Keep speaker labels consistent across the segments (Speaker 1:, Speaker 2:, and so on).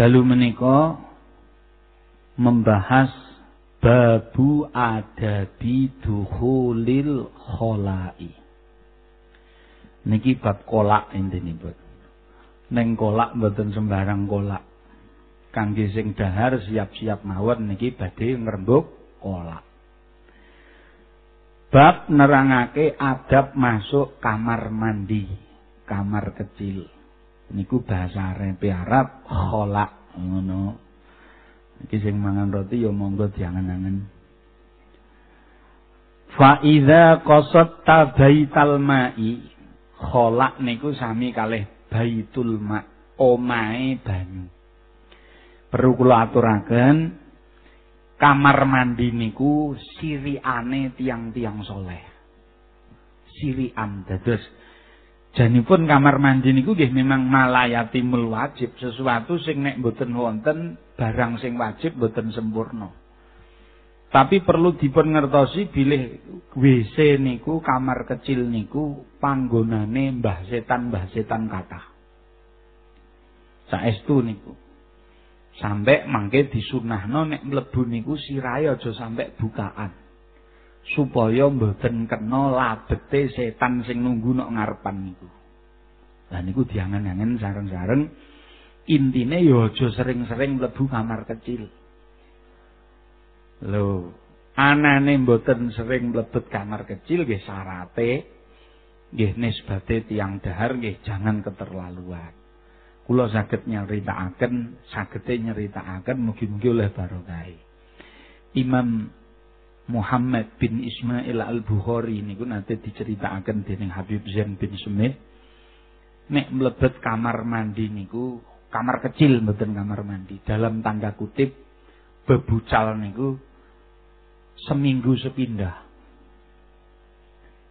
Speaker 1: Dalu menika membahas babu adabi duhulil kholai. Niki bab kolak intinipun. Neng kolak mboten sembarang kolak. Kangge sing dahar siap-siap mawon niki badhe ngrembug kolak. Bab nerangake adab masuk kamar mandi, kamar kecil. Niku bahasa Arab Arab kholak ngono. Iki sing mangan roti ya monggo diangen-angen. Fa idza qasatta baital ma'i kholak niku sami kalih baitul ma omahe banyu. Perlu kula aturaken kamar mandi niku siriane tiang-tiang soleh. Sirian dados Janipun kamar mandi niku nggih memang malayatimul wajib, sesuatu sing nek mboten wonten barang sing wajib mboten sempurna. Tapi perlu dipun ngertosi bilih WC niku kamar kecil niku panggonane mbah setan mbah setan kathah. Saestu niku. Sampai mangke disunahno nek mlebu niku sirahe aja sampai bukaan. Supaya mboten kena labete setan sing nunggu nok ngarepan niku. Lah niku diangen-angen sareng-sareng intine ya aja sering-sering mlebu kamar kecil. Lho, anane mboten sering mlebet kamar kecil nggih syarate nggih nisbate tiang dahar nggih jangan keterlaluan. Kula saged nyeritakaken, sagete nyeritakaken mugi-mugi oleh barokah. Imam Muhammad bin Ismail Al-Bukhari niku nate diceritakan dening Habib Zain bin Sumit. Nek mlebet kamar mandi niku kamar kecil mboten kamar mandi dalam tanda kutip bebucal niku seminggu sepindah.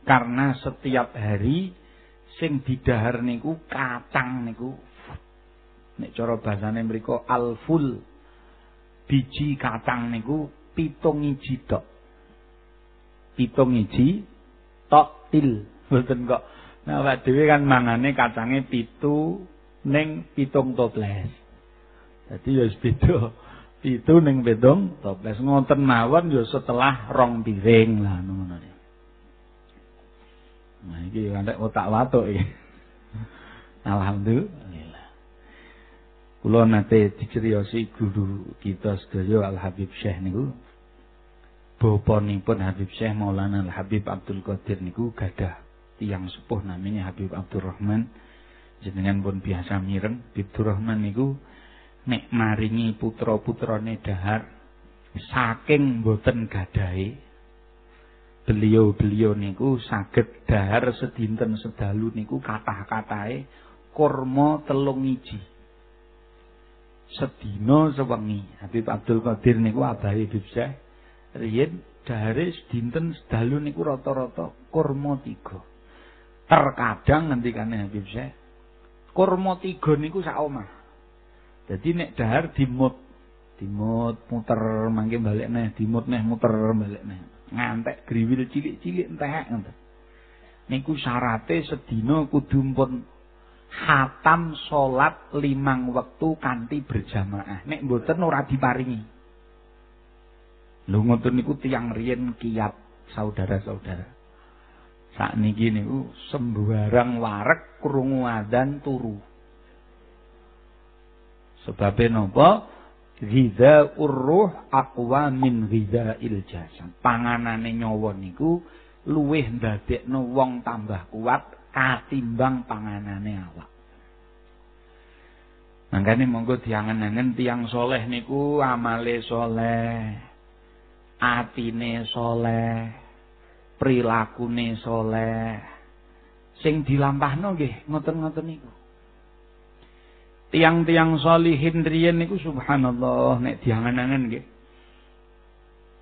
Speaker 1: Karena setiap hari sing didahar niku kacang niku nek cara bahasane mriku alful. Biji kacang niku pitung iji tok pitung iji tok til. Mboten kok. Nah awak dhewe kan mangane kacange pitu ning pitung toples. Dadi ya wis beda. Pitu ning pitung toples. Ngoten mawon ya setelah rong piring lah ngono nah iki antek otak watuk iki. Alhamdulillah. Kula nate diceriosi guru kita sedaya Al Habib Syekh niku bapanipun Habib Syekh Maulana Habib Abdul Qadir niku gadah tiang sepuh namanya Habib Abdul Rahman. Jenengan pun biasa mireng. Abdul Rahman niku nek maringi putra-putrane dahar saking boten gadahi beliau-beliau niku saged dahar sedinten sedalu niku kathah-katahe kurma telung iji. Sedina sewengi. Habib Abdul Qadir niku abahe Habib Syekh riyen dahare dinten sedalu niku rata-rata kurma tiga. Terkadang ngendikane Habib Syekh, kurma tiga niku sak omah. Dadi nek dahar dimut, dimut muter mangke balik neh, dimut neh muter balik neh. Ngantek griwil cilik-cilik entek ngoten. Niku syarate sedina kudu pun hatam salat limang wektu kanthi berjamaah. Nek mboten ora diparingi. Lho ngoten niku tiyang riyen kiat saudara-saudara. Sakniki niku sembarang warek krungu adzan turu. Sebabe napa? Ghidza urruh aqwa min ghidza'il jasad. Panganane nyawa niku luwih ndadekno wong tambah kuat katimbang panganane awak. Mangkane monggo diangen-angen tiyang soleh niku amale soleh. Atine soleh, prilakune soleh, sing dilampahno nggih ngoten-ngoten niku. Tiang-tiang solihin riyen niku subhanallah nek diangen-angen nggih.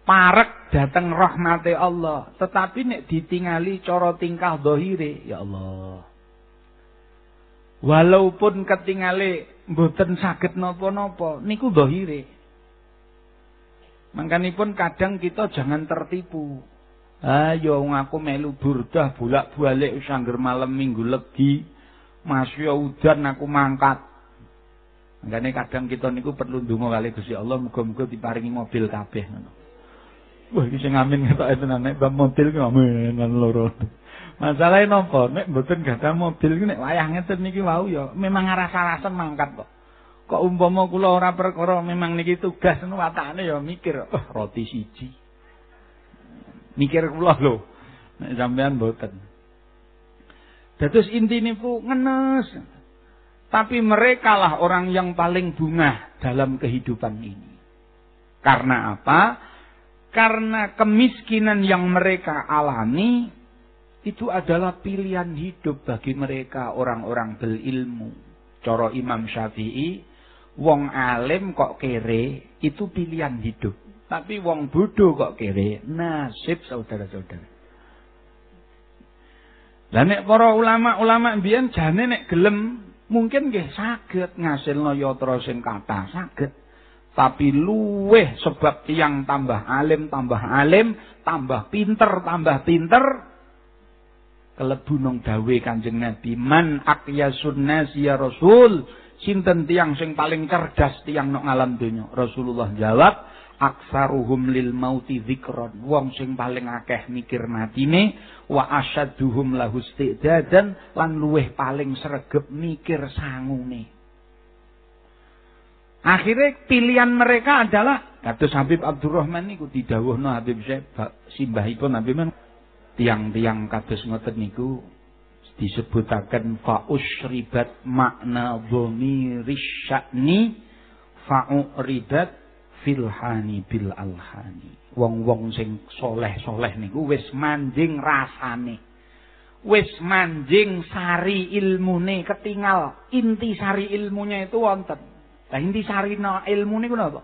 Speaker 1: Parek dateng rahmate Allah, tetapi nek ditingali cara tingkah dohire, ya Allah. Walaupun ketingale mboten saged napa-napa, niku dohire. Mangkanipun kadang kita jangan tertipu. Ayo aku melu burdah bolak-balik sangger malam minggu legi. Masya udan aku mangkat. Makanya kadang kita niku perlu ndonga kali Gusti Allah muga-muga diparingi mobil kabeh ngono. Wah iki sing amin ketok tenan nek bab mobil ki amin. Masalahe napa nek mboten gadah mobil ki nek wayah ngeten niki wau ya memang rasa-rasen mangkat kok. Kok umpama kula ora perkara memang niki tugas nu watakane ya mikir, oh roti siji. Mikir kula lho. Nek sampean mboten. Dados intine pu ngenes. Tapi mereka lah orang yang paling bungah dalam kehidupan ini. Karena apa? Karena kemiskinan yang mereka alami itu adalah pilihan hidup bagi mereka orang-orang berilmu. Coro Imam Syafi'i, wong alim kok kere itu pilihan hidup. Tapi wong bodoh kok kere nasib saudara-saudara. Dan nek para ulama-ulama mbiyen jane nek gelem mungkin nggih saged ngasilno yatra sing kathah saged. Tapi luweh sebab tiang tambah alim, tambah alim, tambah pinter, tambah pinter. Kelebu nang dawe Kanjeng Nabi, "Man aqyasun nas ya Rasul?" Sinten tiang sing paling cerdas tiang nang alam donya? Rasulullah jawab, aksaruhum lil mauti dzikron wong sing paling akeh mikir matine wa asyadduhum lahu istidadan lan luweh paling sregep mikir sangune akhirnya pilihan mereka adalah kados Habib Abdurrahman niku didhawuhno Habib Syekh simbahipun Habib tiang-tiang kados ngoten niku disebutaken fa'usribat makna dhamiris sya'ni fa'uridat filhani bil alhani. Wong-wong sing soleh-soleh niku wis manjing rasane. Wis manjing sari ilmune ketinggal. Inti sari ilmunya itu wonten. Lah inti sari no, ilmu niku napa?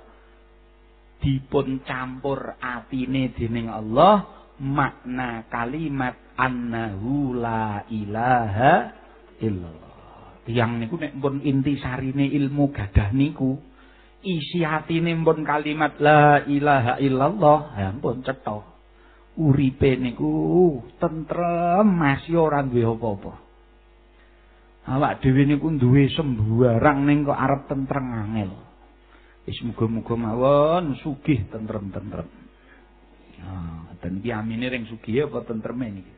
Speaker 1: Dipun campur atine dening Allah makna kalimat annahu la ilaha illallah. Tiang niku nek pun inti sarine ilmu gadah niku isi hatine pun kalimat la ilaha illallah ya ampun cetha. Uripe niku tentrem masih ora duwe apa-apa. Awak dhewe niku duwe sembarang ning kok arep tentrem angel. Wis muga-muga mawon sugih tentrem-tentrem nah ten iki amine ring sugih apa tentreme niki?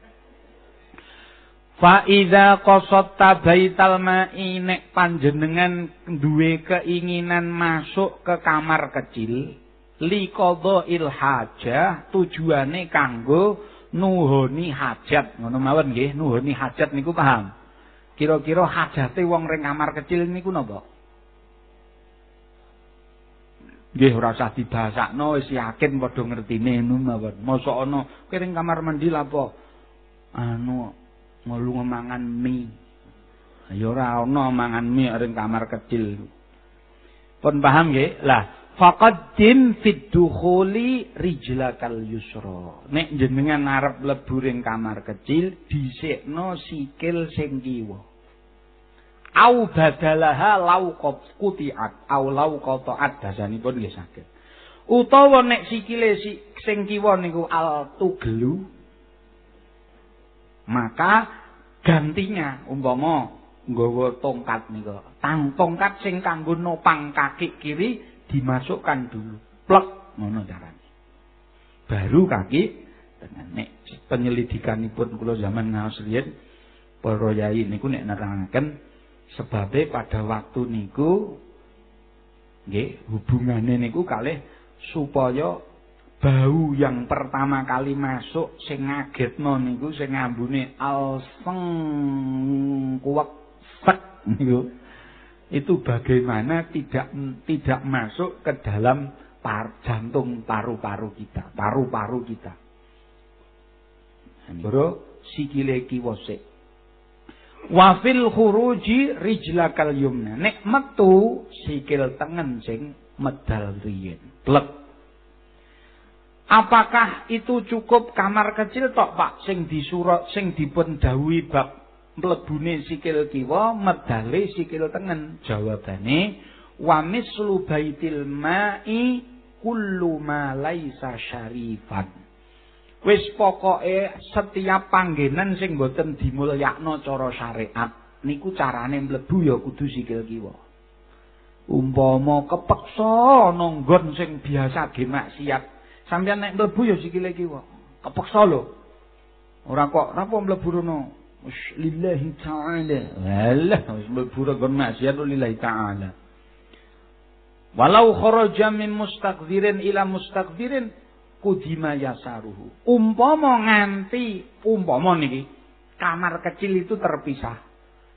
Speaker 1: Fa idza qasatta baital ma'i nek panjenengan duwe keinginan masuk ke kamar kecil liqadha'il hajah tujuane kanggo nuhoni hajat. Ngono mawon nggih nuhoni hajat niku paham? Kira-kira hajate wong ring kamar kecil niku napa nggih ora usah dibasakno wis yakin padha ngertine ngono mawon mosok ana kiring kamar mandi lapo anu ngelu mangan mie. Ya ora ana mangan mie ring kamar kecil. Pun paham nggih? Lah, faqaddim fid dukhuli rijlakal yusra. Nek jenengan arep mlebu ring kamar kecil, dhisikno sikil sing kiwa. Au badalaha lau qutiat, au lau qataat dasanipun nggih saged. Utawa nek sikile sing kiwa niku al tugelu maka gantinya umpama nggawa tongkat nika tang tongkat sing kanggo nopang kaki kiri dimasukkan dulu plek ngono carane baru kaki dengan nek penyelidikanipun kula zaman ngaos riyen para yai niku nek nerangaken sebabe pada waktu niku nggih hubungane niku kalih supaya bau yang pertama kali masuk sing ngagetno niku sing ngambune alseng kuwek sek niku itu bagaimana tidak tidak masuk ke dalam par, jantung paru-paru kita, paru-paru kita. Bro, sikile kiwa sik. Wa fil khuruji rijlakal yumna. Nek metu sikil tengen sing medal riyen. Plek Apakah itu cukup kamar kecil tok Pak sing disurat sing dipun bab mlebune sikil kiwa medale sikil tengen? Jawabane wa mislu baitil ma'i kullu ma laisa syarifan. Wis pokoke setiap panggenan sing boten dimulyakno cara syariat niku carane mlebu ya kudu sikil kiwa. Umpama kepeksa nonggon sing biasa ge maksiat, sampeyan nek mlebu ya sikile kiwa. Kepeksa lho. Ora kok napa mlebu rono. Lillahi ta'ala. Alah, wis mlebu rono maksiat lillahi ta'ala. Walau kharaja min mustaqdirin ila mustaqdirin kudima yasaruhu. Umpama nganti umpama niki kamar kecil itu terpisah.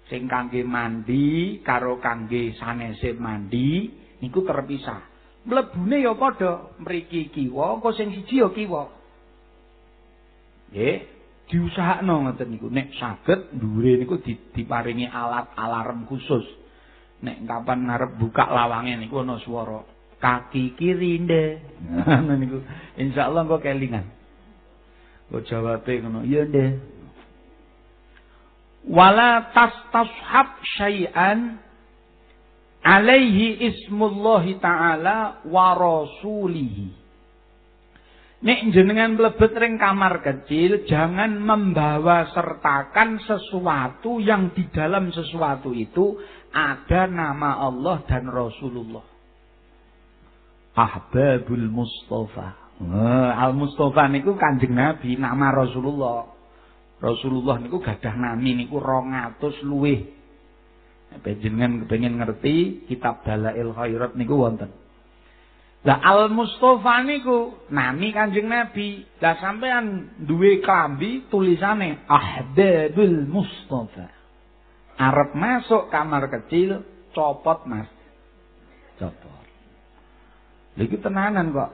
Speaker 1: Sing kangge mandi karo kangge sanese mandi niku terpisah. Mlebune ya padha, mriki kiwa, engko sing siji ya kiwa. Nggih, diusahakno ngoten niku. Nek saged dhuwure niku diparingi alat alarm khusus. Nek kapan ngarep buka lawange niku ana swara kaki kiri nde. Niku. Insyaallah engko kelingan. Kok jawabe ngono, iya nde. wala tastashab syai'an alaihi ismullahi ta'ala wa rasulihi Nek jenengan mlebet ring kamar kecil jangan membawa sertakan sesuatu yang di dalam sesuatu itu ada nama Allah dan Rasulullah. Ahbabul Mustafa. Al Mustafa niku Kanjeng Nabi, nama Rasulullah. Rasulullah niku gadah nami niku 200 luwih. Nek jenengan kepengin ngerti kitab Dalail Khairat niku wonten. Lah Al Mustofa niku nami Kanjeng Nabi. Lah sampean duwe klambi tulisane Ahdadul Mustafa. Arab masuk kamar kecil, copot Mas. Copot. Lagi tenanan kok.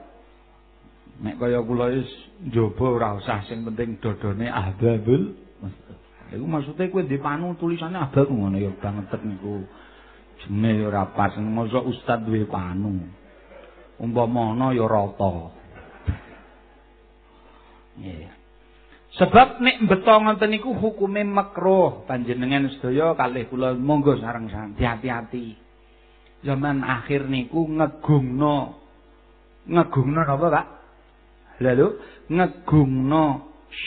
Speaker 1: Nek kaya kula wis njaba ora usah sing penting dodone ahbabul Iku maksude kowe di panu tulisane abab ngono ya banget niku. Jenenge ya ora pas mosok ustaz duwe panu. Umpama ana ya rata. Nggih. Sebab nek beto ngoten niku hukume makruh panjenengan sedaya kalih kula monggo sareng-sareng hati-hati. Zaman akhir niku ngegungno ngegungno napa Pak? Lalu ngegungno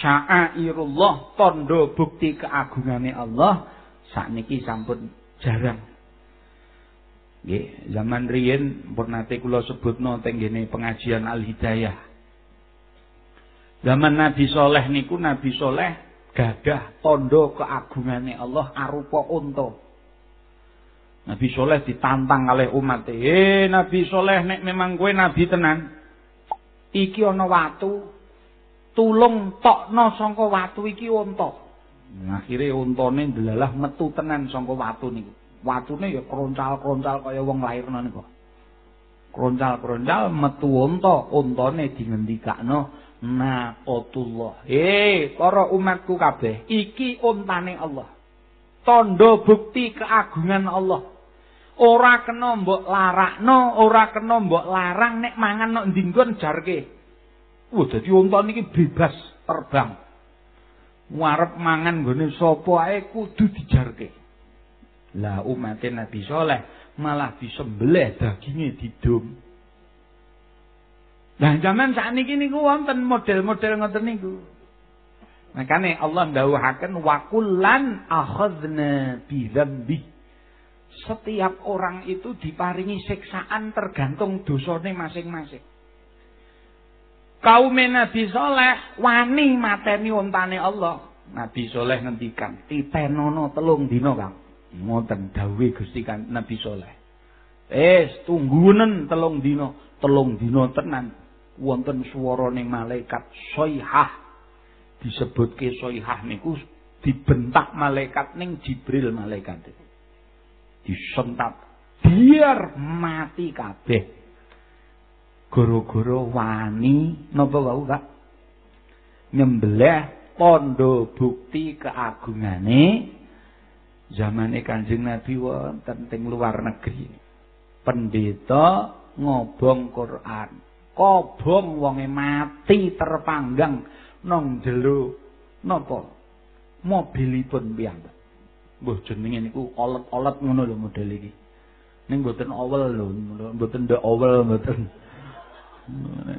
Speaker 1: sya'airullah tondo bukti keagungane Allah sakniki sampun jarang. Nggih, zaman riyin pun nate kula sebutno teng pengajian Al Hidayah. Zaman Nabi Soleh niku Nabi Soleh gadah tondo keagungane Allah arupa unta. Nabi Soleh ditantang oleh umat. Eh Nabi Soleh nek memang kowe nabi tenan, iki ana watu tulung tokno saka watu iki unta. Akhire untane ndelalah metu tenan saka watu niku. Watune ya kroncal-kroncal kaya wong lairna niku. Kroncal-kroncal metu unta untane dingendikakno naqatullah. Eh para umatku kabeh iki untane Allah. Tondo bukti keagungan Allah ora kena mbok larakno, ora kena mbok larang nek mangan nok ndinggon jarke. Wah, dadi unta niki bebas terbang. Warep mangan nggone sapa ae kudu dijarke. Lah umat Nabi Saleh malah disembelih daginge didum. Nah, zaman sakniki niku wonten model-model ngoten niku. Makane Allah ndawuhaken wa kullan akhadna bi. Setiap orang itu diparingi siksaan tergantung dosane masing-masing. Kaum Nabi Soleh wani mateni ontane Allah. Nabi Soleh ngendikan, titenono telung dino kang. Ngoten dawuhe Gusti Nabi Soleh. Eh, tunggunen telung dino, telung dino tenan. Wonten suarane malaikat soihah. Disebutke soihah niku dibentak malaikat ning Jibril malaikat itu. Disentat biar mati kabeh. Goro-goro wani napa wau Pak nyembelih tondo bukti keagungane zamane Kanjeng Nabi wonten teng luar negeri. Pendeta ngobong Quran kobong wonge mati terpanggang nang jero napa? Mobilipun piyambak Mbah jenenge niku olet-olet ngono lho model iki. Ning mboten owel lho, mboten ndek owel mboten.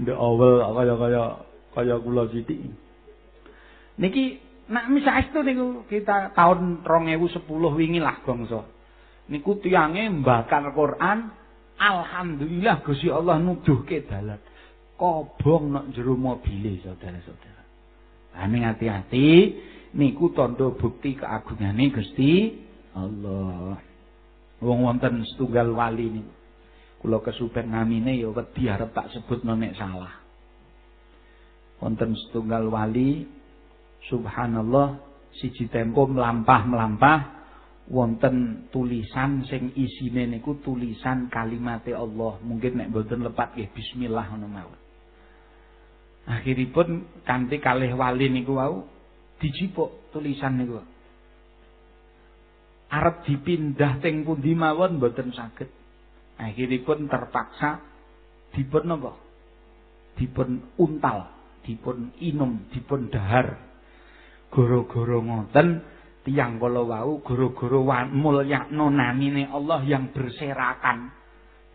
Speaker 1: Ndek owel kaya-kaya kaya kula sithik. Niki nek misaestu niku kita tahun 2010 wingi lah bangsa. Niku tiyange mbakar Quran Alhamdulillah Gusti Allah nuduhke dalan. Kobong nok jero mobile saudara-saudara. Lah hati-hati niku tanda bukti keagungane Gusti Allah. Wong wonten setunggal wali niku. Kula kesupen namine ya wedi arep tak sebut nek salah. Wonten setunggal wali subhanallah siji tempo melampah-melampah wonten tulisan sing isine niku tulisan kalimate Allah. Mungkin nek mboten lepat nggih bismillah ngono mawon. Akhiripun kanthi kalih wali niku wau dijipuk tulisan niku. Arep dipindah teng pundi mawon mboten saged. Akhiripun terpaksa dipun napa? Dipun untal, dipun inum, dipun dahar. Goro-goro ngoten tiang kala wau goro-goro mulyakno namine Allah yang berserakan.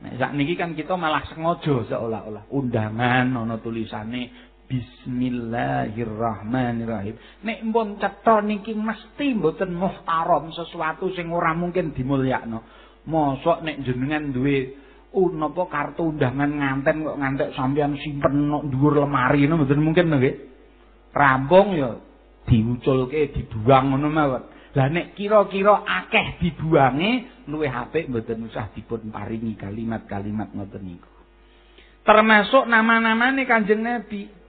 Speaker 1: Nek sakniki kan kita malah sengaja seolah-olah undangan ana tulisane Bismillahirrahmanirrahim. Nek mpun cetha niki mesti mboten muhtaram sesuatu sing ora mungkin dimulyakno. Mosok nek jenengan duwe napa kartu undangan nganten kok ngantek sampean simpen nok dhuwur lemari ngono mboten mungkin nggih. Rampung ya diuculke dibuang ngono mawon. Lah nek kira-kira akeh dibuange luwih apik mboten usah dipun paringi kalimat-kalimat ngoten niku. Termasuk nama-namane Kanjeng Nabi.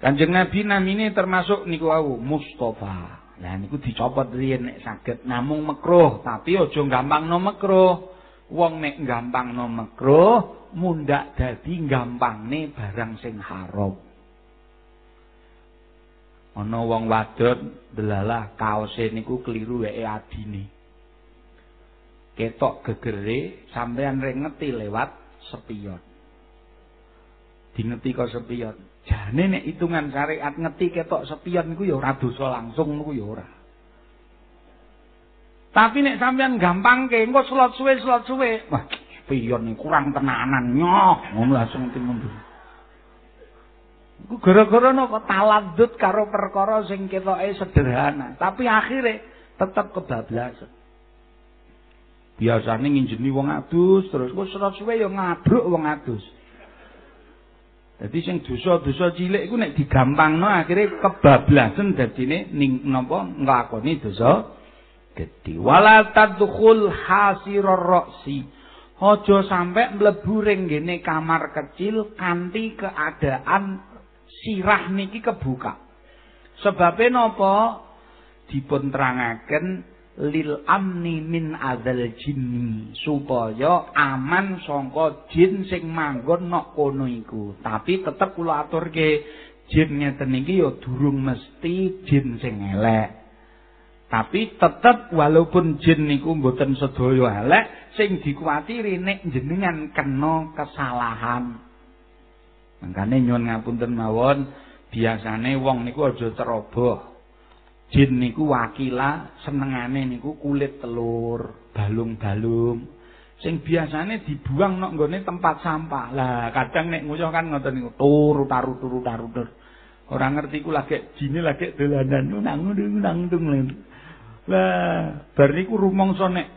Speaker 1: Kanjeng Nabi namine termasuk niku wau Mustafa. Lah niku dicopot riyen nek saged namung makruh, tapi aja gampangno makruh. Wong nek gampangno makruh, mundak dadi gampangne barang sing haram. Ana wong wadon delalah kaose niku keliru wae adine. Ketok gegere sampean rek ngeti lewat sepion. Dineti kok sepion. Jane nek hitungan syariat ngeti ketok sepion niku ya ora dosa langsung niku ya ora. Tapi nek sampean gampang ke, engko slot suwe slot suwe. Wah, spion niku kurang tenanan nyoh, ngono langsung timundur. Iku gara-gara napa taladut karo perkara sing ketoke sederhana, tapi akhirnya tetep kebablasan. Biasane nginjeni wong adus terus kok slot suwe ya ngabruk wong adus. Dadi sing dosa-dosa cilik iku nek digampangno akhire kebablasan dadine ning napa nglakoni dosa gedhe. Wala tadkhul hasirar ra'si. Aja sampe mlebu ring ngene kamar kecil kanthi keadaan sirah niki kebuka. Sebabe napa dipun terangaken lil amni min adzal jinni supaya aman sangka jin sing manggon nok kono iku. Tapi tetep kula aturke jin ngeten iki ya durung mesti jin sing elek. Tapi tetep walaupun jin niku mboten sedaya elek sing dikuwatiri nek jenengan kena kesalahan. Makane nyuwun ngapunten mawon biasane wong niku aja ceroboh jin niku wakila senengane niku kulit telur, balung-balung. Sing biasane dibuang nok nggone tempat sampah. Lah kadang nek nguyuh kan ngoten niku turu taru turu taru tur. Ora ngerti ku lagi jine lagi dolanan nang nang nang Lah bar niku rumangsa nek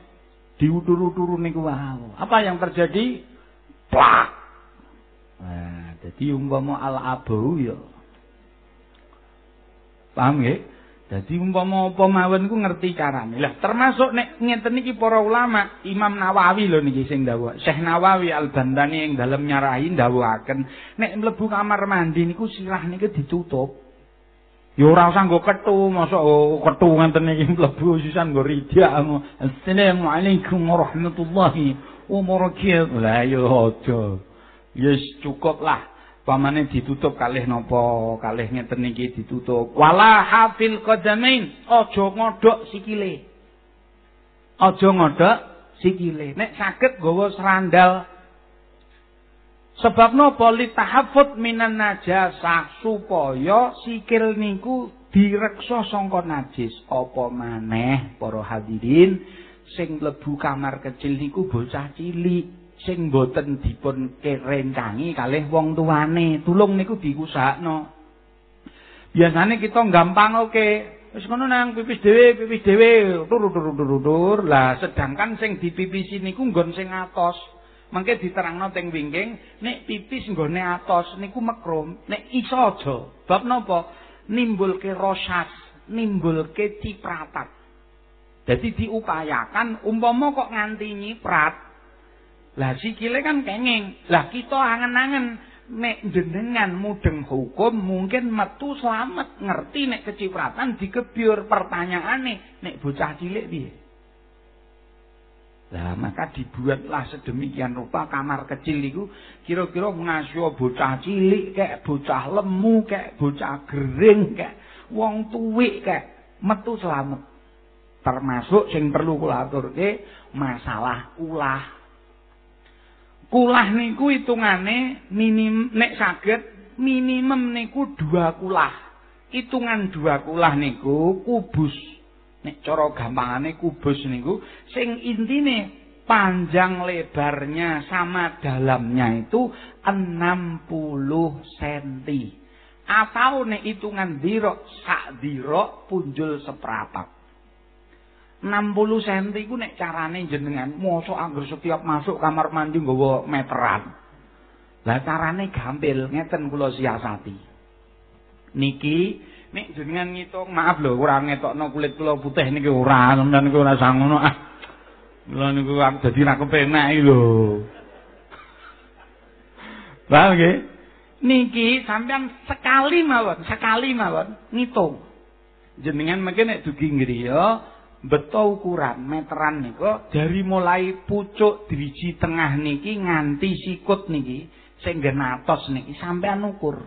Speaker 1: diutur-uturu niku wow. Apa yang terjadi? Plak. Nah, jadi umpama al-abu ya. Paham nggih? Dadi umpama apa mawon ku ngerti carane. Lah termasuk nek ngeten iki para ulama, Imam Nawawi lho niki sing dawuh. Syekh Nawawi Al-Bandani ing dalem nyarahi dawuhaken, nek mlebu kamar mandi niku sirah niki ditutup. Ya ora usah nggo kethu, mosok kethu ngenten iki mlebu sisan nggo ridak. Assalamualaikum warahmatullahi wabarakatuh. Lah ya aja. Yes cukup lah. Pamane ditutup kalih napa kalih ngeten iki ditutup. Wala hafil qadamain aja ngodhok sikile. Aja ngodhok sikile. Nek saged gawa serandal. Sebab napa? Li tahaffut minan najasah supaya sikil niku direksa sangka najis. Apa maneh para hadirin sing mlebu kamar kecil niku bocah cilik sing boten dipun kerencangi kalih wong tuane. Tulung niku diusahakno. Biasane kita gampang oke. Wis ngono nang pipis dhewe, pipis dhewe, turu turu turu tur. Lah sedangkan sing dipipisi niku nggon sing atos. Mengke diterangno teng wingking, nek pipis nggone atos niku mekrum, nek iso aja. Bab napa? Nimbulke rosas, nimbulke cipratat. Jadi diupayakan umpama kok nganti nyiprat. Lah sikile kan kenging. Lah kita angen-angen nek jenengan mudeng hukum mungkin metu selamat ngerti nek kecipratan dikebyur pertanyaane nek bocah cilik piye Lah maka dibuatlah sedemikian rupa kamar kecil itu kira-kira ngasih bocah cilik kayak bocah lemu kayak bocah gering kayak wong tuwik kayak metu selamat. Termasuk sing perlu kula aturke masalah ulah. Kulah niku hitungane minim nek saged minimum niku dua kulah. Hitungan dua kulah niku kubus Nek cara gampangane kubus niku sing intine panjang lebarnya sama dalamnya itu 60 cm. Atau nek hitungan dirok sak dirok punjul seperapat. 60 cm iku nek carane jenengan mosok anggar setiap masuk kamar mandi nggawa meteran. Lah carane gampil ngeten kula siasati. Niki Nek jenengan ngitung, maaf lho, ora ngetokno kulit kula putih niki ora, sampeyan niku ora sang ngono. Ah. Kula niku dadi ra kepenak iki lho. Paham nggih? Niki sampean sekali mawon, sekali mawon ngitung. Jenengan mungkin nek dugi ngriya beto ukuran meteran niku dari mulai pucuk driji tengah niki nganti sikut niki sing atos niki sampean ukur.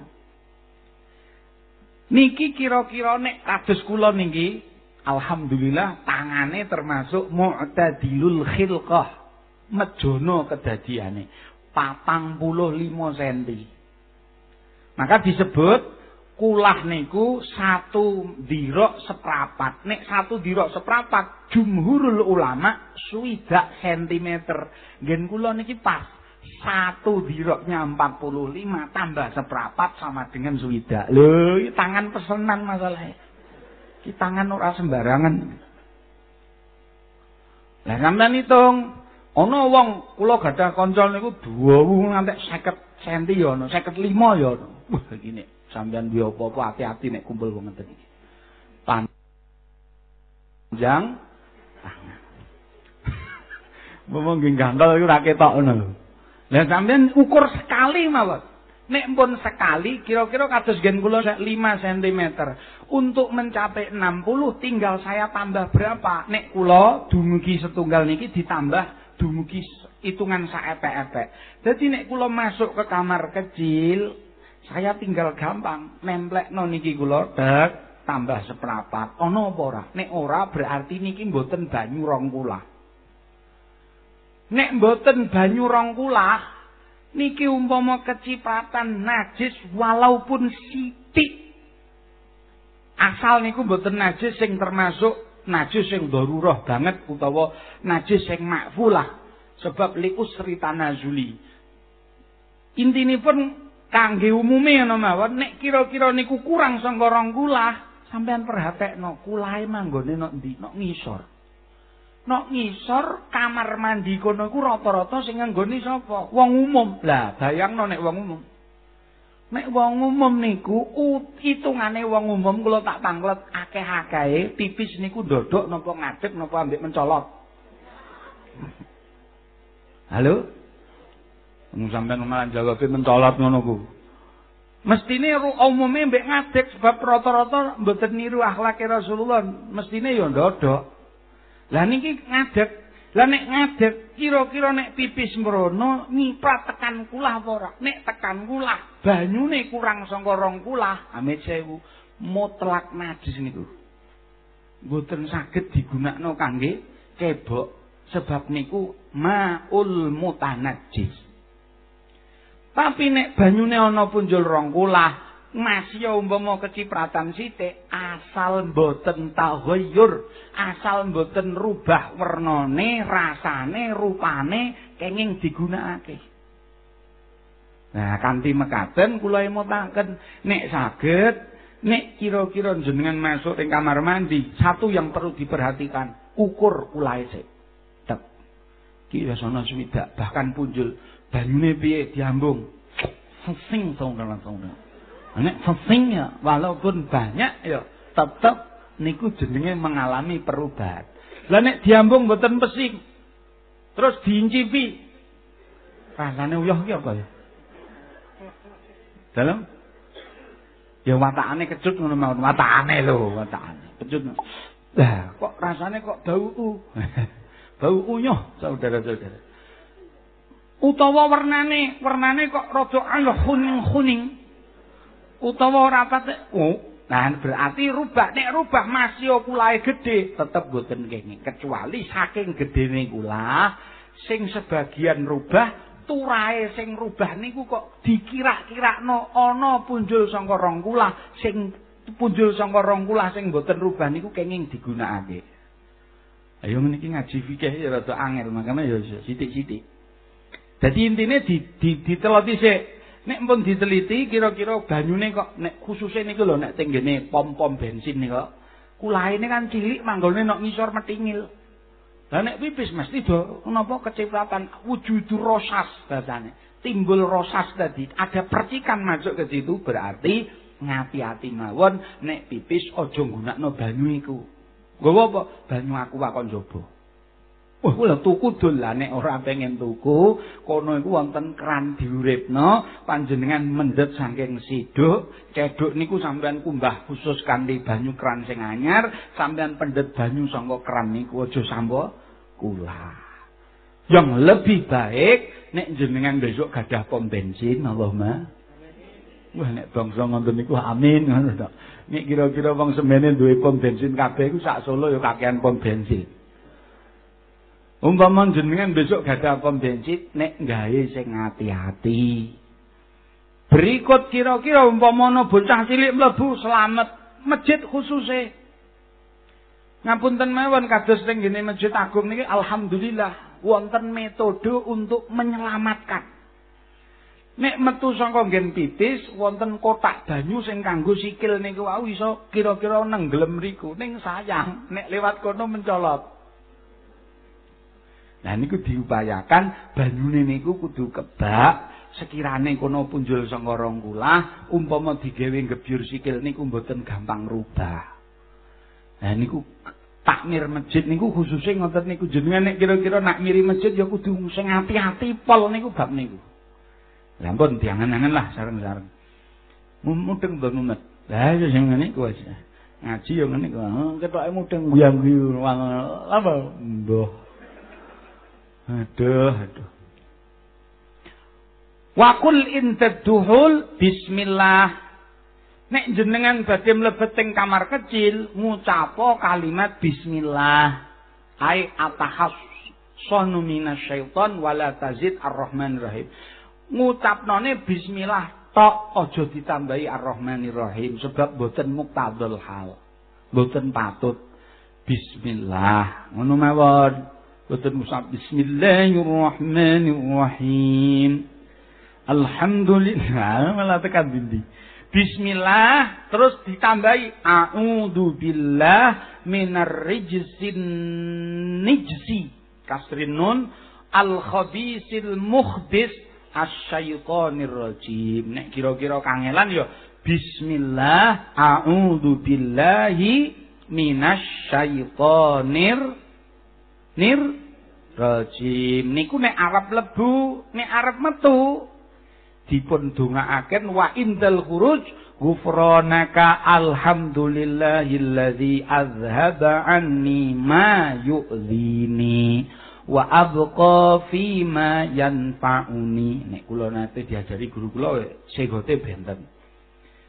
Speaker 1: Niki kira-kira nek kados kula niki alhamdulillah tangane termasuk mu'tadilul khilqah. Mejono kedadiane 45 cm. Maka disebut kulah niku satu dirok seprapat. Nek satu dirok seprapat jumhurul ulama swidak sentimeter. Gen kula niki pas satu diroknya 45 tambah seprapat sama dengan suwida. Lho, tangan pesenan masalahnya. Ki tangan ora sembarangan. Lah sampean hitung, ana wong kula gadah kanca niku dawa ngantek 50 cm ya ana, 55 ya ana. Wah, iki nek sampean duwe apa-apa hati-hati nek kumpul wong ngeten iki. Panjang tangan. Momong nggih gantol iku ra ketok ngono. Lah sampean ukur sekali mawon. Nek pun sekali kira-kira kados gen kula 5 cm. Untuk mencapai 60 tinggal saya tambah berapa? Nek kula dumugi setunggal niki ditambah dumugi hitungan saepek-epek. Jadi nek kula masuk ke kamar kecil, saya tinggal gampang nemplekno niki kula dek tambah seprapat. Ono apa ora? Nek ora berarti niki mboten banyu rong kula. Nek mboten banyu rong kulah niki umpama kecipratan najis walaupun sithik asal niku mboten najis sing termasuk najis sing darurah banget utawa najis sing makfulah sebab lius ritanazuli intinipun kangge umume ana mawon nek kira-kira niku kurang sangka rong kulah sampean perhatekno kulahe manggone nok ndi nok ngisor Nok ngisor kamar mandi kono iku rata-rata sing nggone sapa? Wong umum. Lah, bayangno nek wong umum. Nek wong umum niku hitungane wong umum kula tak tanglet akeh-akehe pipis niku ndodok napa ngadeg napa ambek mencolot. Halo? Wong sampean malah jawabe mencolot ngono ku. Mestine umume mbek ngadeg sebab rata-rata mboten niru akhlak Rasulullah, mestine ya ndodok. Lah niki ngadeg. Lah nek ngadeg kira-kira nek pipis mrono nyiprat tekan kulah apa ora? Nek tekan kulah, banyune kurang saka rong kulah, amit sewu mutlak najis niku. Mboten saged digunakno kangge kebok sebab niku maul mutanajis. Tapi nek banyune ana punjul rong kulah, masya umpama kecipratan sithik asal mboten taghayyur asal mboten rubah wernane rasane rupane kenging digunakake. Nah kanthi mekaten kula emutaken nek saged nek kira-kira jenengan masuk ing kamar mandi satu yang perlu diperhatikan ukur kulae sik. Ki wis ana swidak bahkan punjul banyune piye diambung. Sing song langsung. Nek sing ya walaupun banyak ya tetep niku jenenge mengalami perubahan. Lah nek diambung mboten pesing. Terus diincipi. Rasane uyah ki apa ya? Dalam Ya watakane kecut ngono mawon, watakane lho, watakane. Kecut. Lah, kok rasane kok bau u. bau unyuh, saudara-saudara. Utawa warnane, warnane kok rada aloh kuning-kuning. Utawa ora pate. Oh, nah berarti rubah nek rubah masih kulae gedhe, tetep boten kenging. Kecuali saking gedene kula sing sebagian rubah turahe sing rubah niku kok dikira-kirakno ana punjul saka rong kula sing punjul saka rong kula sing boten rubah niku kenging digunakake. Ayo meniki ngaji fikih ya rada angel makane ya sithik-sithik. Dadi intine di, di diteliti sik. Nek pun diteliti kira-kira banyune kok nek khususe niku lho nek tenggene pom-pom bensin niku kulaine kan cilik manggone nek ngisor metingil. Lah nek pipis mesti do napa kecipratan wujudur rosas bahasane. Timbul rosas tadi, ada percikan masuk ke situ berarti ngati-ati mawon nek pipis aja nggunakno banyu iku. Nggawa apa? Banyu aku wakon njaba. Wah, kula tuku dolan nek ora pengen tuku, kono iku wonten keran diuripno, panjenengan mendhet saking siduk, cedhuk niku sampean kumbah khusus kanthi banyu keran sing anyar, sampean pendhet banyu saka keran niku aja sambo kula. Yang lebih baik nek jenengan besok gadah pom bensin, Allahumma. Wah nek bangsa ngoten niku amin ngono kira-kira wong semene duwe pom bensin kabeh iku sak Solo ya kakean pom bensin. Umpama jenengan besok gadah pom nek gawe sing hati-hati. Berikut kira-kira umpama ana bocah cilik mlebu selamat masjid khususe. Ngapunten mawon kados teng ngene Masjid Agung niki alhamdulillah wonten metode untuk menyelamatkan. Nek metu saka nggen pipis wonten kotak banyu sing kanggo sikil niku wau iso kira-kira nengglem riku. Ning sayang nek lewat kono mencolot. Nah niku diupayakan banyune niku kudu kebak sekirane kono punjul sanga rong kula umpama digawe gebyur sikil niku mboten gampang rubah. Nah niku takmir masjid niku khususe ngoten niku jenengan nek kira-kira nak miri masjid ya kudu sing ati-ati pol niku bab niku. Lah ampun diangen-angen lah sareng-sareng. Mudeng mumet. Lah ya sing ngene iku wis. Ngaji ya ngene iku. Ketoke mudeng guyang-guyu apa? Mbah. Aduh, aduh. Wakul intadduhul bismillah. Nek jenengan badhe mlebet kamar kecil, ngucapo kalimat bismillah. Ai atahas sonu minasyaiton wala tazid ar-rahman rahim. Ngucapnone bismillah tok aja ditambahi ar-rahmanir rahim sebab boten muktadul hal. Boten patut bismillah. Ngono mawon. Boten musab Bismillahirrahmanirrahim. Alhamdulillah. Malah tekan dindi. Bismillah terus ditambahi. A'udzu billah minar rijsin nijsi kasrin nun. Al khabisil mukhbis. Asyaitonir rajim. Nek kira-kira kangelan ya. Bismillah. A'udzu billahi minasyaitonir nir rajim. Niku nek arep lebu nek arep metu dipun dongaaken wa indal khuruj ghufranaka alhamdulillahilladzi azhaba anni ma yu'dhini wa abqa fi ma yanfa'uni. Nek kula nate diajari guru kula segote benten.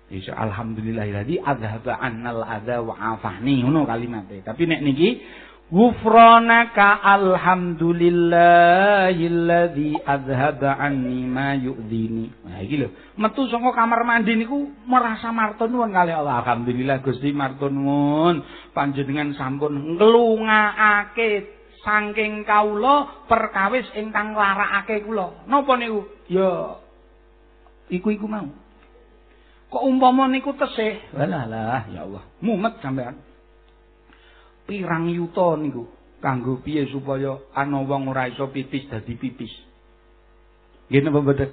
Speaker 1: Iso alhamdulillahilladzi azhaba annal adza wa afahni ngono kalimate tapi nek niki Ghufranaka alhamdulillahilladzi azhaba anni ma yu'dini. Nah iki lho, metu saka kamar mandi niku merasa martun nuwun kali Allah. Alhamdulillah Gusti martun nuwun. Panjenengan sampun nglungaake saking kawula perkawis ingkang larakake kula. Napa niku? Ya iku-iku mau. Kok umpama niku tesih? Walah ya Allah, mumet sampean. Pirang yuta niku kanggo piye supaya ana wong ora iso pipis dadi pipis. Nggih napa mboten?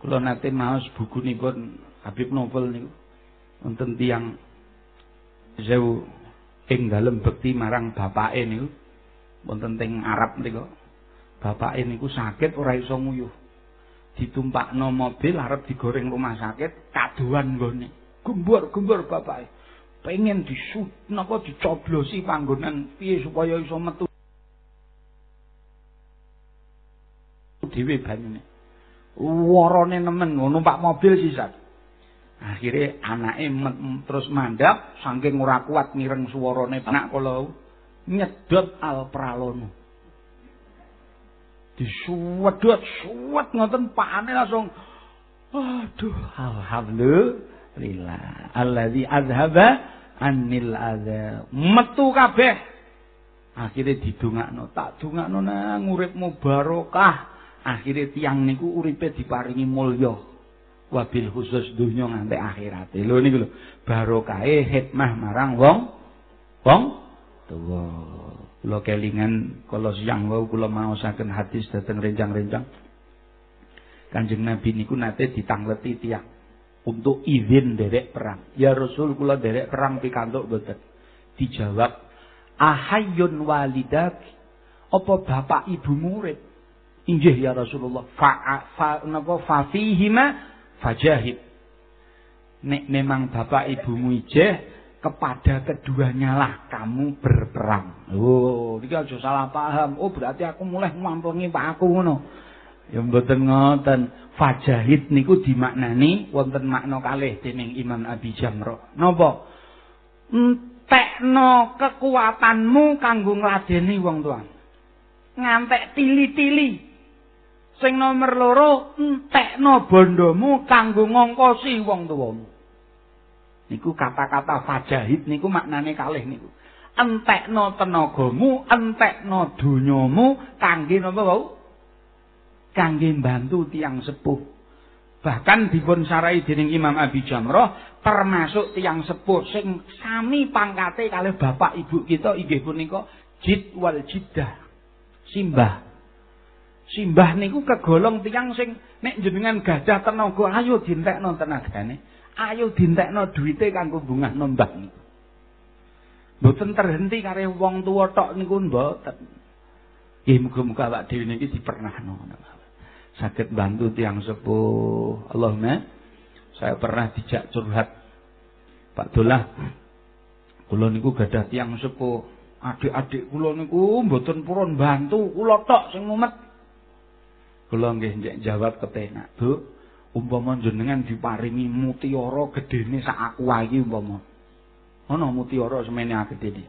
Speaker 1: Kula nate maos bukunipun Habib Novel niku. Wonten tiyang sewu ing dalem bekti marang bapake niku. Wonten teng Arab niku. Bapake niku sakit ora iso nguyuh. Ditumpakno mobil arep digoreng rumah sakit, kaduan nggone. Gembur-gembur bapake. Pengen disut napa dicoblosi panggonan piye supaya iso metu dhewe banyune. Warane nemen numpak mobil sisat. Akhire anake terus mandap saking ora kuat mireng suwarane anak kula nyedot alpralono. Disuwedot suwet ngoten pakane langsung aduh alhamdulillah allazi azhaba anil adza. Metu kabeh. Akhire didongakno. Tak dongakno nang uripmu barokah. Akhire tiang niku uripe diparingi mulya. Wabil khusus dunya nganti akhirat lho niku lho. Barokahe hikmah marang wong wong tuwa. Kula kelingan kala siang wau kula maosaken hadis dhateng rencang-rencang. Kanjeng Nabi niku nate ditangleti tiang untuk izin derek perang. Ya Rasul kula derek perang pikantuk boten. Dijawab, "Ahayyun walidak?" Apa bapak ibu murid? Injih ya Rasulullah. Fa, fa napa fa fajahid. Nek memang bapak ibumu ijeh kepada keduanya lah kamu berperang. Oh, iki aja salah paham. Oh, berarti aku mulai mampungi Pak aku ngono. Ya mboten ngoten. Fajahid niku dimaknani wonten makna kalih dening Imam Abi Jamrah. Napa? Entekno kekuatanmu kanggo ngladeni wong tuan. Ngantek tili-tili Sing nomor loro entekno bondomu kanggo ngongkosi wong tuwamu. Niku kata-kata fajahid niku maknane kalih niku. Entekno tenagamu, entekno donyamu kangge napa wau? Kangge bantu tiang sepuh. Bahkan dipun sarai dening Imam Abi Jamrah termasuk tiang sepuh sing sami pangkate kalih bapak ibu kita inggih punika jid wal jiddah. Simbah Simbah niku kegolong tiang sing nek jenengan gajah tenaga ayo dintekno tenagane. Ayo dintekno duwite kanggo bungah nombah niku. Mboten terhenti kare wong tuwa tok niku mboten. Nggih muga-muga awak dhewe niki dipernahno Saged bantu tiang sepuh. Allahumma saya pernah dijak curhat Pak Dolah. Kula niku gadah tiang sepuh. Adik-adik kula niku mboten purun bantu, kula tok sing mumet. Kula nggih jawab kepenak, Bu. Umpama jenengan diparingi mutiara gedene sak aku iki umpama. Ana mutiara semene gedene.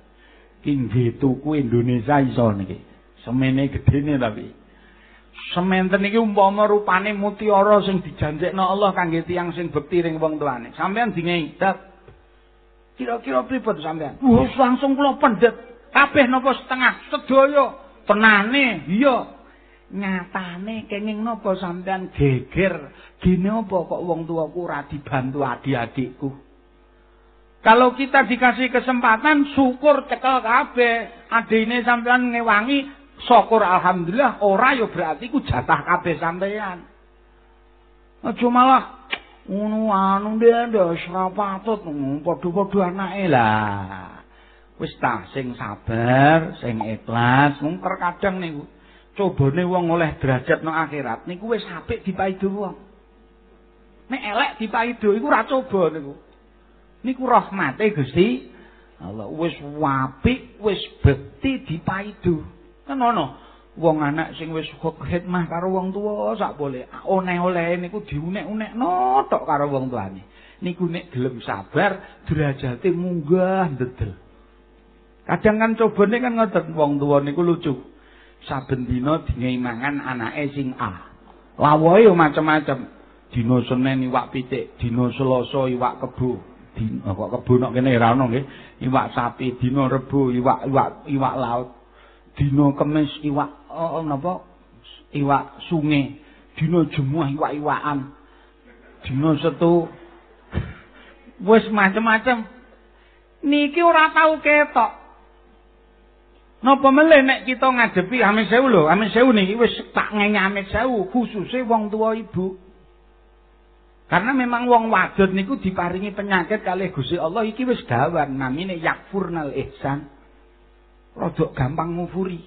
Speaker 1: Ki nggih tuku Indonesia iso niki. Semene gedene tapi. Sementen iki umpama rupane mutiara sing dijanjekno Allah kangge tiyang sing bekti ring wong tuane. Sampeyan dingehi, "Dat, kira-kira pripun sampeyan?" Wes langsung kula pendet. Kabeh napa setengah sedaya tenane, iya. nyatane kenging napa sampean geger gene apa kok wong tuaku ora dibantu adik-adikku kalau kita dikasih kesempatan syukur cekel kabeh adine sampean ngewangi syukur alhamdulillah ora ya berarti ku jatah kabeh sampean aja malah ngono anu ndek ora patut padha-padha anake lah wis ta sing sabar sing ikhlas mung terkadang niku cobane wong oleh derajat nang akhirat niku wis apik dipaido wong. Nek elek dipaido iku ora coba niku. Niku rahmate Gusti Allah wis apik, wis bekti dipaido. Kan ana wong anak sing wis khidmah karo wong tuwa sak boleh oleh-oleh niku diunek-unekno tok karo wong tuane. Niku nek gelem sabar derajate munggah ndedel. Kadang kan cobane kan ngoten wong tuwa niku lucu. saben dina dingai mangan anake sing A. Lawohe yo macem-macem. Dina Senin iwak pitik, dina Selasa iwak kebo. Dina kok kebo nek kene ora ono nggih. Iwak sapi, dina Rebo iwak iwak iwak laut. Dina Kamis iwak oh, napa? Iwak sungai. Dina Jumat iwak-iwakan. Dina Setu wis macem-macem. Niki ora tau ketok. Napa melih nek kita ngadepi Amin Sewu lho, Amin Sewu niki wis tak ngene Amin Sewu khususe wong tua ibu. Karena memang wong wadon niku diparingi penyakit kalih Gusti Allah iki wis dawan namine yakfurnal ihsan. Rodok gampang ngufuri.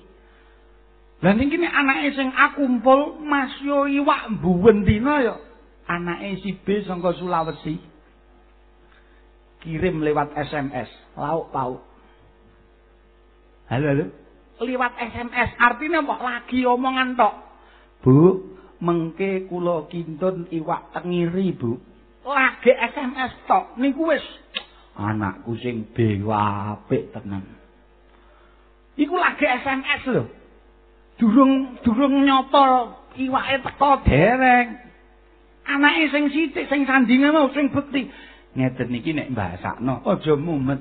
Speaker 1: Lah niki nek anake sing akumpul Mas yo iwak mbuwen dina ya anake si B saka Sulawesi. Kirim lewat SMS, lauk pauk. Halo, halo. Liwat SMS. Artinya apa? Lagi omongan tok. Bu, mengke kula kintun iwak tengiri, Bu. Lagi SMS tok. Niku wis anakku sing dewa apik tenan. Iku lagi SMS lho. Durung durung nyoto iwake teko dereng. Anake sing sithik sing sandinge mau sing bekti. Ngeten iki nek mbasakno aja mumet.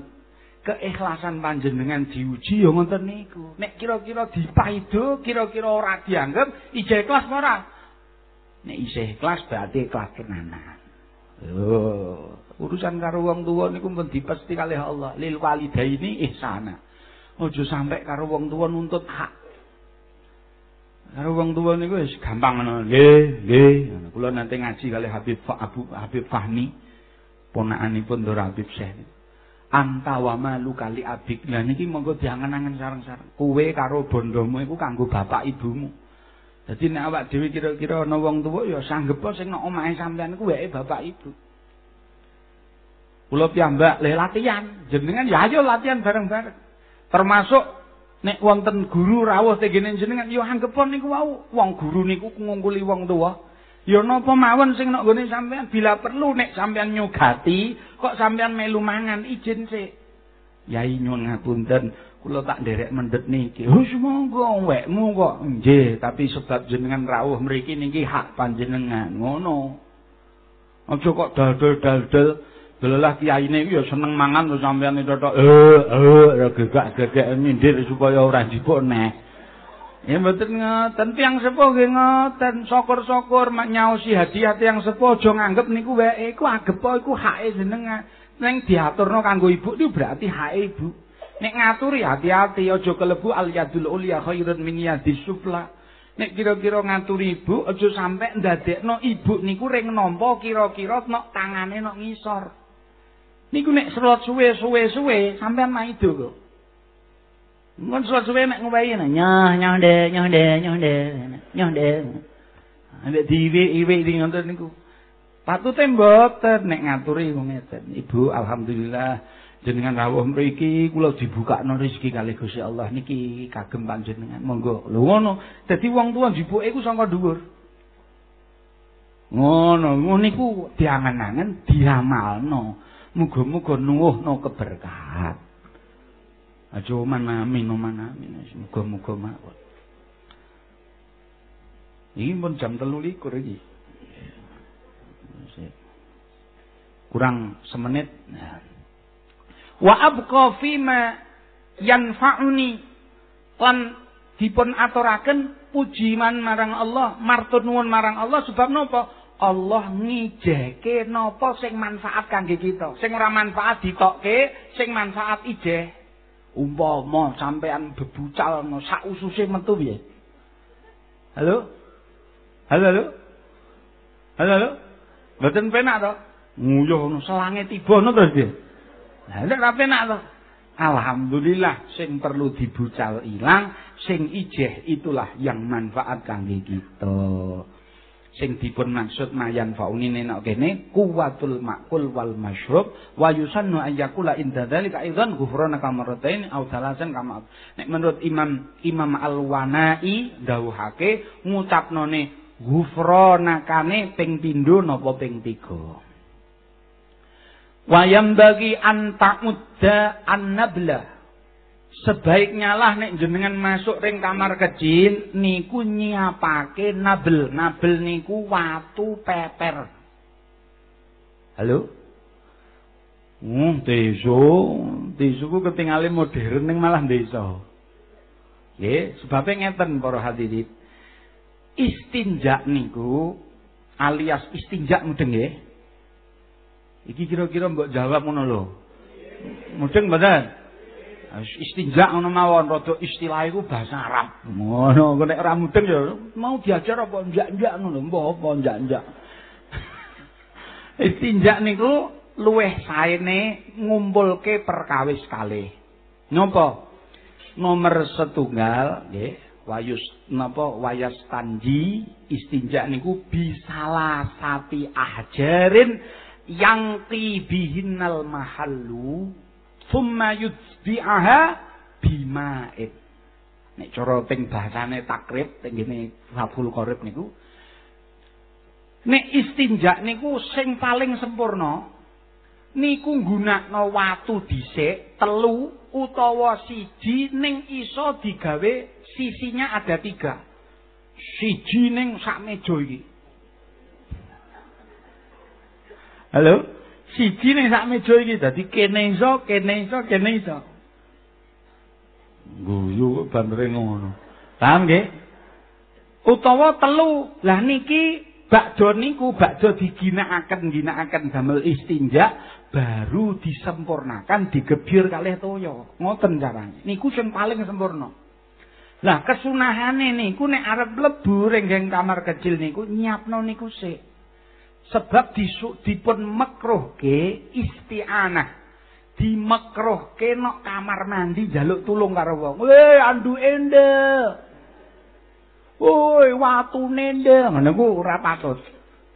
Speaker 1: keikhlasan panjenengan diuji ya ngoten niku. Nek kira-kira dipaido, kira-kira ora dianggep ijeh ikhlas ora? Nek isih ikhlas berarti ikhlas tenanan. Oh, urusan karo wong tuwa niku pun dipesti kalih Allah. Lil walidaini ihsana. Aja sampe karo wong tuwa nuntut hak. Karo wong tuwa niku wis gampang ngono. Nggih, nggih. Kula nanti ngaji kalih Habib Abu Habib Fahmi ponakanipun Dora Habib Syekh. anta wa malu kali abik. Lah niki monggo diangen-angen sareng-sareng. Kowe karo bondomu iku kanggo bapak ibumu. Dadi nek awak dhewe kira-kira ana wong tuwa ya sanggep sing nek omahe sampean ku wae bapak ibu. Kula piyambak le latihan, jenengan ya ayo latihan bareng-bareng. Termasuk nek wonten guru rawuh tengene jenengan ya anggepon niku wau wong guru niku ngungkuli wong tuwa. Ya napa mawon sing nek gone sampean bila perlu nek sampean nyugati kok sampean melu mangan izin sik. Yai nyuwun ngapunten, kula tak nderek mendhet niki. Wis monggo wekmu kok. Nggih, tapi sebab jenengan rawuh mriki niki hak panjenengan. Ngono. Aja kok dal-dal Delalah kiyaine iki ya seneng mangan terus sampean itu tok eh eh gegak-gegek nyindir supaya ora njipuk neh. Ya mboten ngoten tiyang sepuh nggih ngoten. Syukur-syukur nyaosi hadiah tiyang sepuh aja nganggep niku wae. Iku agepo iku hake jenengan ning diaturno kanggo ibu itu berarti hake ibu. Nek ngaturi hati-hati aja kelebu al yadul ulya khairun min yadis sufla. Nek kira-kira ngaturi ibu aja sampe ndadekno ibu niku ring nampa kira-kira nok tangane nok ngisor niku nek serot suwe-suwe suwe sampean maido kok Mun suwe-suwe nek ngowahi nyah nyah de nyah de nyah de nyah de. Ambek diwi-iwi iki ngoten niku. Patute mboten nek ngaturi ngeten. Ibu alhamdulillah jenengan rawuh mriki kula dibukakno rezeki kalih Gusti Allah niki kagem panjenengan. Monggo. Lho ngono. Dadi wong tuwa dibuke iku saka dhuwur. Ngono, ngono niku diangen-angen diamalno. Muga-muga nuwuhno keberkahan. Aja mana amin mana amin. Muga-muga mawon. Ini pun jam telu likur iki. Kurang semenit. Wa abqa fima yanfa'uni lan dipun aturaken pujiman marang Allah, martur nuwun marang Allah sebab napa? Allah ngijeke napa sing manfaat kangge kita. Sing ora manfaat ditokke, sing manfaat ijeh. umpama sampean bebucal no sak ususe metu piye? Halo? Halo halo? Halo halo? Mboten penak to? Nguyuh no selange tiba no terus piye? Lah nek penak to? Alhamdulillah sing perlu dibucal ilang sing ijeh itulah yang manfaat kangge kita sing dipun maksud mayan fauni nenek kene kuwatul makul wal masyrub wa yusannu ayyakula inda dzalika aidan ghufrana kamaratain au thalasan kama. Nek menurut Imam Imam Al-Wanai dawuhake ngucapnone ghufrana kane ping pindho napa ping 3 Wayam bagi antakudda an-nabla sebaiknya lah nek jenengan masuk ring kamar kecil niku nyiapake nabel nabel niku watu peper halo Hmm, desa, desa ku ketinggalan modern ning malah desa. Nggih, sebabnya ngeten para hadirin. Istinja niku alias istinja mudeng nggih. Iki kira-kira mbok jawab ngono lho. Mudeng mboten? Istinja ngono mawon rada istilah iku bahasa Arab. Ngono, kok nek ora mudeng ya mau diajar apa njak-njak ngono, mbah apa njak-njak. istinja niku luweh saene ngumpulke perkawis kalih. Napa? Nomor setunggal nggih, wayus napa wayas tanji istinja niku bisalah sati ajarin yang tibihinal mahallu thumma yudbi'aha bima'id nek cara ping bahasane takrib teng ngene Fathul Qorib niku nek istinja niku sing paling sempurna niku nggunakno watu dhisik telu utawa siji ning iso digawe sisinya ada tiga. Siji ning sak meja iki. Halo siji ning sak meja iki dadi kene iso, kene iso, kene iso. Guyu bandere ngono. Paham nggih? Utawa telu. Lah niki bakdo niku bakdo diginakaken ginakaken damel istinja baru disempurnakan digebir kalih toya. Ngoten carane. Niku sing paling sempurna. Lah kesunahane niku nek arep mlebu ring kamar kecil niku nyiapno niku sik. Sebab disuk dipun makruhke isti'anah. Dimekruhke nok kamar mandi jaluk tulung karo wong. Weh andu ende woi watu nende ngono ku ora patut.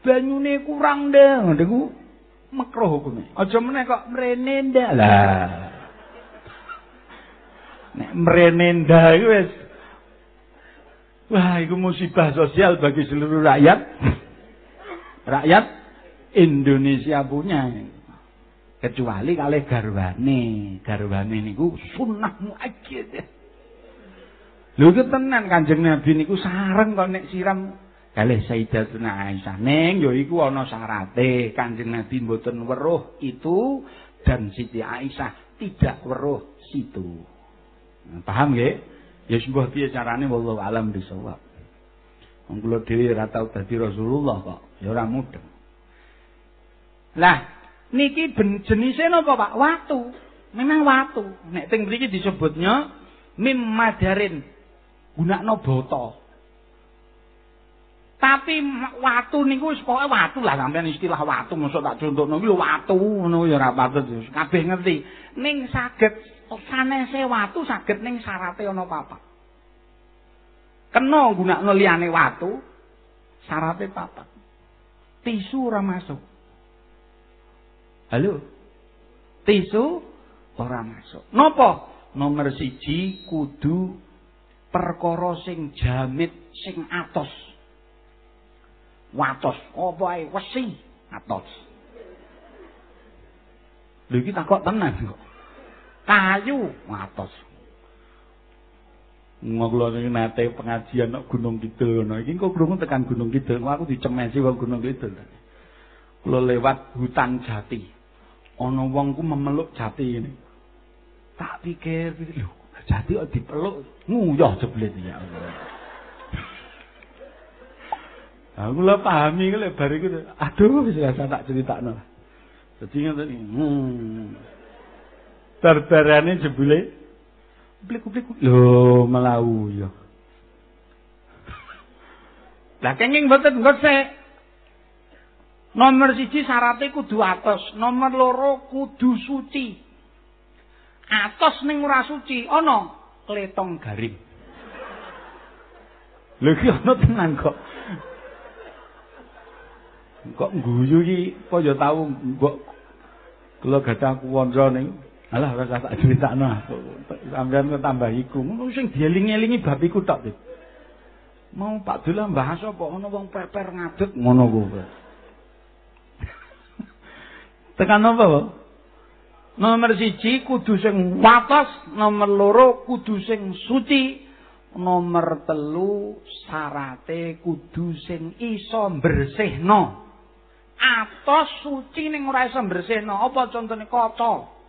Speaker 1: Banyune kurang nde ngono ku makruh hukume aja meneh kok mrene ndak lah. Nek mrene ndak wis. Wah iku musibah sosial bagi seluruh rakyat rakyat Indonesia punya kecuali kali garwane. Garwane niku sunnah muakkid lho itu tenan kanjeng nabi niku sareng kok nek siram. Kalih Sayyidatuna Aisyah. Neng yo iku ana syarate. Kanjeng nabi mboten weruh itu dan Siti Aisyah tidak weruh situ. Paham nggih? Ya sebuah piye carane? Wallahu alam bisawab. Wong kula dhewe ora tau dadi Rasulullah kok ya ora mudeng. Lah niki jenise napa Pak? Watu. Memang watu. Nek teng mriki disebutnya mim madarin. Gunakno boto. Tapi watu niku wis pokoke watu lah sampean istilah watu mosok tak contohno iki watu ngono ya ora patut kabeh ngerti. Ning saged sanese watu saged ning syarate ana papat. Kena gunakno liyane watu syarate papat. Tisu ora masuk. Halo. Tisu ora masuk. Napa? Nomor siji kudu perkara sing jamit sing atos. Watos, apa ae wesi atos. Lha iki tak kok tenan kok. Kayu atos. Iki nate pengajian nang Gunung Kidul ngono. Iki kok krungu tekan Gunung Kidul. Aku dicemesi wong Gunung Kidul. Kula lewat hutan jati. Ana wong ku memeluk jati ini. Tak pikir, lho, jati kok dipeluk nguyah jeblet ya Allah. Aku lah pahami kok lebar iku. Aduh, wis rasa tak critakno. Dadi ngoten iki. Hmm. Barbarane jebule Blik-blik. Lho, melau ya. Lah kenging mboten gosek. Nomor siji syaratnya kudu atos, nomor loro kudu suci. Atos ning ora suci, ana kletong garing. Lho iki ana tenan kok. Kok guyu iki kaya tau kok kula gadah kuwonco ning Alah ora tak critakno. Sampeyan kok tambah iku. Ngono sing dieling-elingi bab iku tok. Mau Pak Dula bahas apa ana wong peper ngadeg ngono kuwi. Tekan apa, Pak? Nomor siji kudu sing watos, nomor loro kudu sing suci, nomor telu syarate kudu sing iso bersihno. Atos suci ning ora iso bersihno, apa contone kaca?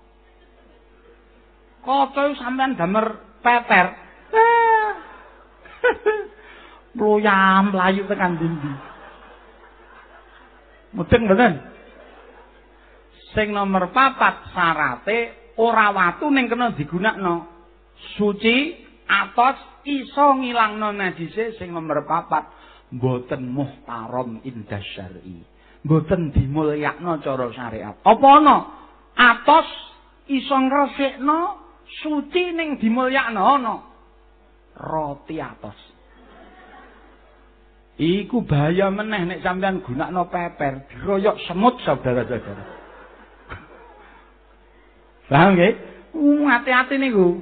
Speaker 1: Kaca sampean damer peter. Mloyam mlayu tekan dindi. Mudeng mboten? Sing nomor papat syarate ora watu ning kena digunakno. Suci atos iso ngilangno najise sing nomor papat mboten muhtaram indah syar'i. Mboten dimulyakno cara syariat. Apa ana atos iso ngresikno suci ning dimulyakno ana roti atos. Iku bahaya meneh nek sampean gunakno peper, diroyok semut saudara-saudara. Paham nggih? Uh, hati-hati niku.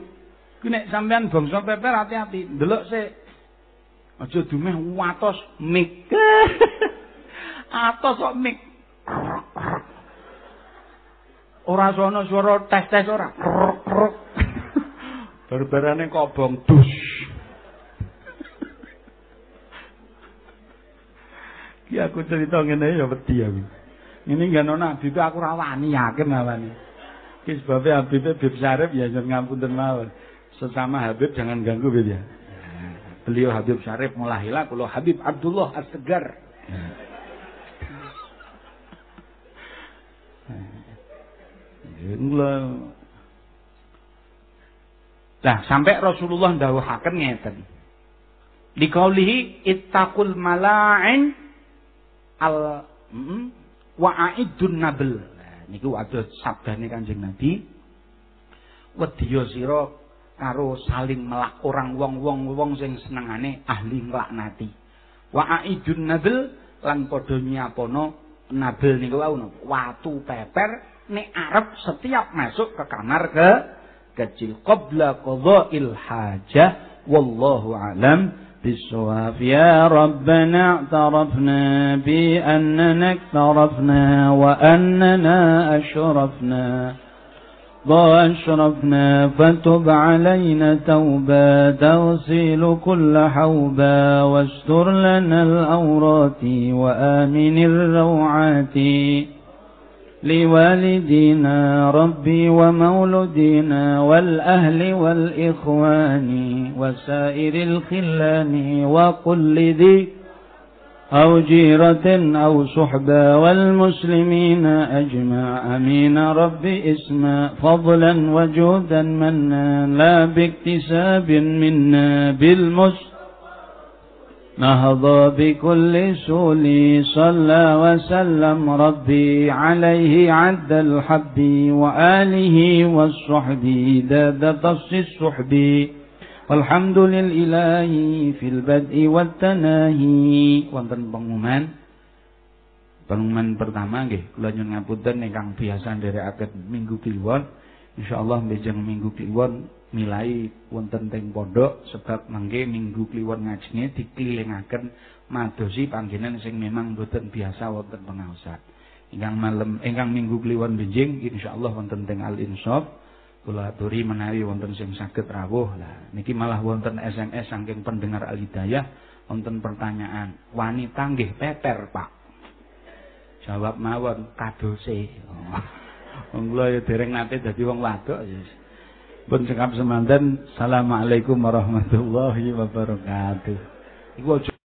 Speaker 1: Ku nek sampean bangsa peper hati-hati. Delok sik. Aja dumeh watos mik. atos kok mik. Ora sono swara tes-tes ora. Barbarane kobong dus. Ki aku cerita ngene ya wedi aku. Ini gak nona Habib aku rawani yakin awani. Ki sebabnya Habib Habib Syarif ya jangan ngapunten mawon. Sesama Habib jangan ganggu Habib ya. Beliau Habib Syarif mulahilah kalau Habib Abdullah As-Segar. Nah, sampai Rasulullah ndawuhaken ngeten. Dikaulihi ittaqul mala'in al mm, wa'idun nabl. Nah, niku ada sabdane Kanjeng Nabi. Wedya sira karo saling melak orang wong-wong wong sing senengane ahli nglaknati. Wa'idun nabl lan padha nyiapono nabel niku wau watu peper nek arep setiap masuk ke kamar ke kecil qabla qadha'il hajah wallahu alam بالصواب. يا ربنا اعترفنا بأننا اقترفنا وأننا أشرفنا. وأشرفنا فتب علينا توبا تغسل كل حوبا واستر لنا الأورات وآمن الروعات. لوالدينا ربي ومولدينا والأهل والإخوان وسائر الخلان وقل ذي أو جيرة أو صحبة والمسلمين أجمع. أمين. ربي اسما فضلا وجودا منا. لا باكتساب منا بالمسلم نهض بكل سول صلى وسلم ربي عليه عد الحب وآله والصحب داد طص الصحب. والحمد للإله في البدء والتناهي. وانتن بانغمان بانغمان pertama nggih. Kula nyuwun ngapunten ingkang biasa nderekaken minggu kliwon. Insyaallah mbejeng minggu kliwon milai wonten teng pondok sebab mangke minggu kliwon ngajine dikelilingaken madosi panggenan sing memang boten biasa wonten pengaosan. Ingkang malam ingkang minggu kliwon benjing insyaallah wonten teng Al Insaf kula aturi menawi wonten sing saged rawuh. Lah niki malah wonten SMS saking pendengar Al Hidayah wonten pertanyaan, wanita nggih peper, Pak? Jawab mawon kadose. Wong kula ya dereng nate dadi wong wadok ya. Pun cekap semanten, Assalamualaikum warahmatullahi wabarakatuh. Iku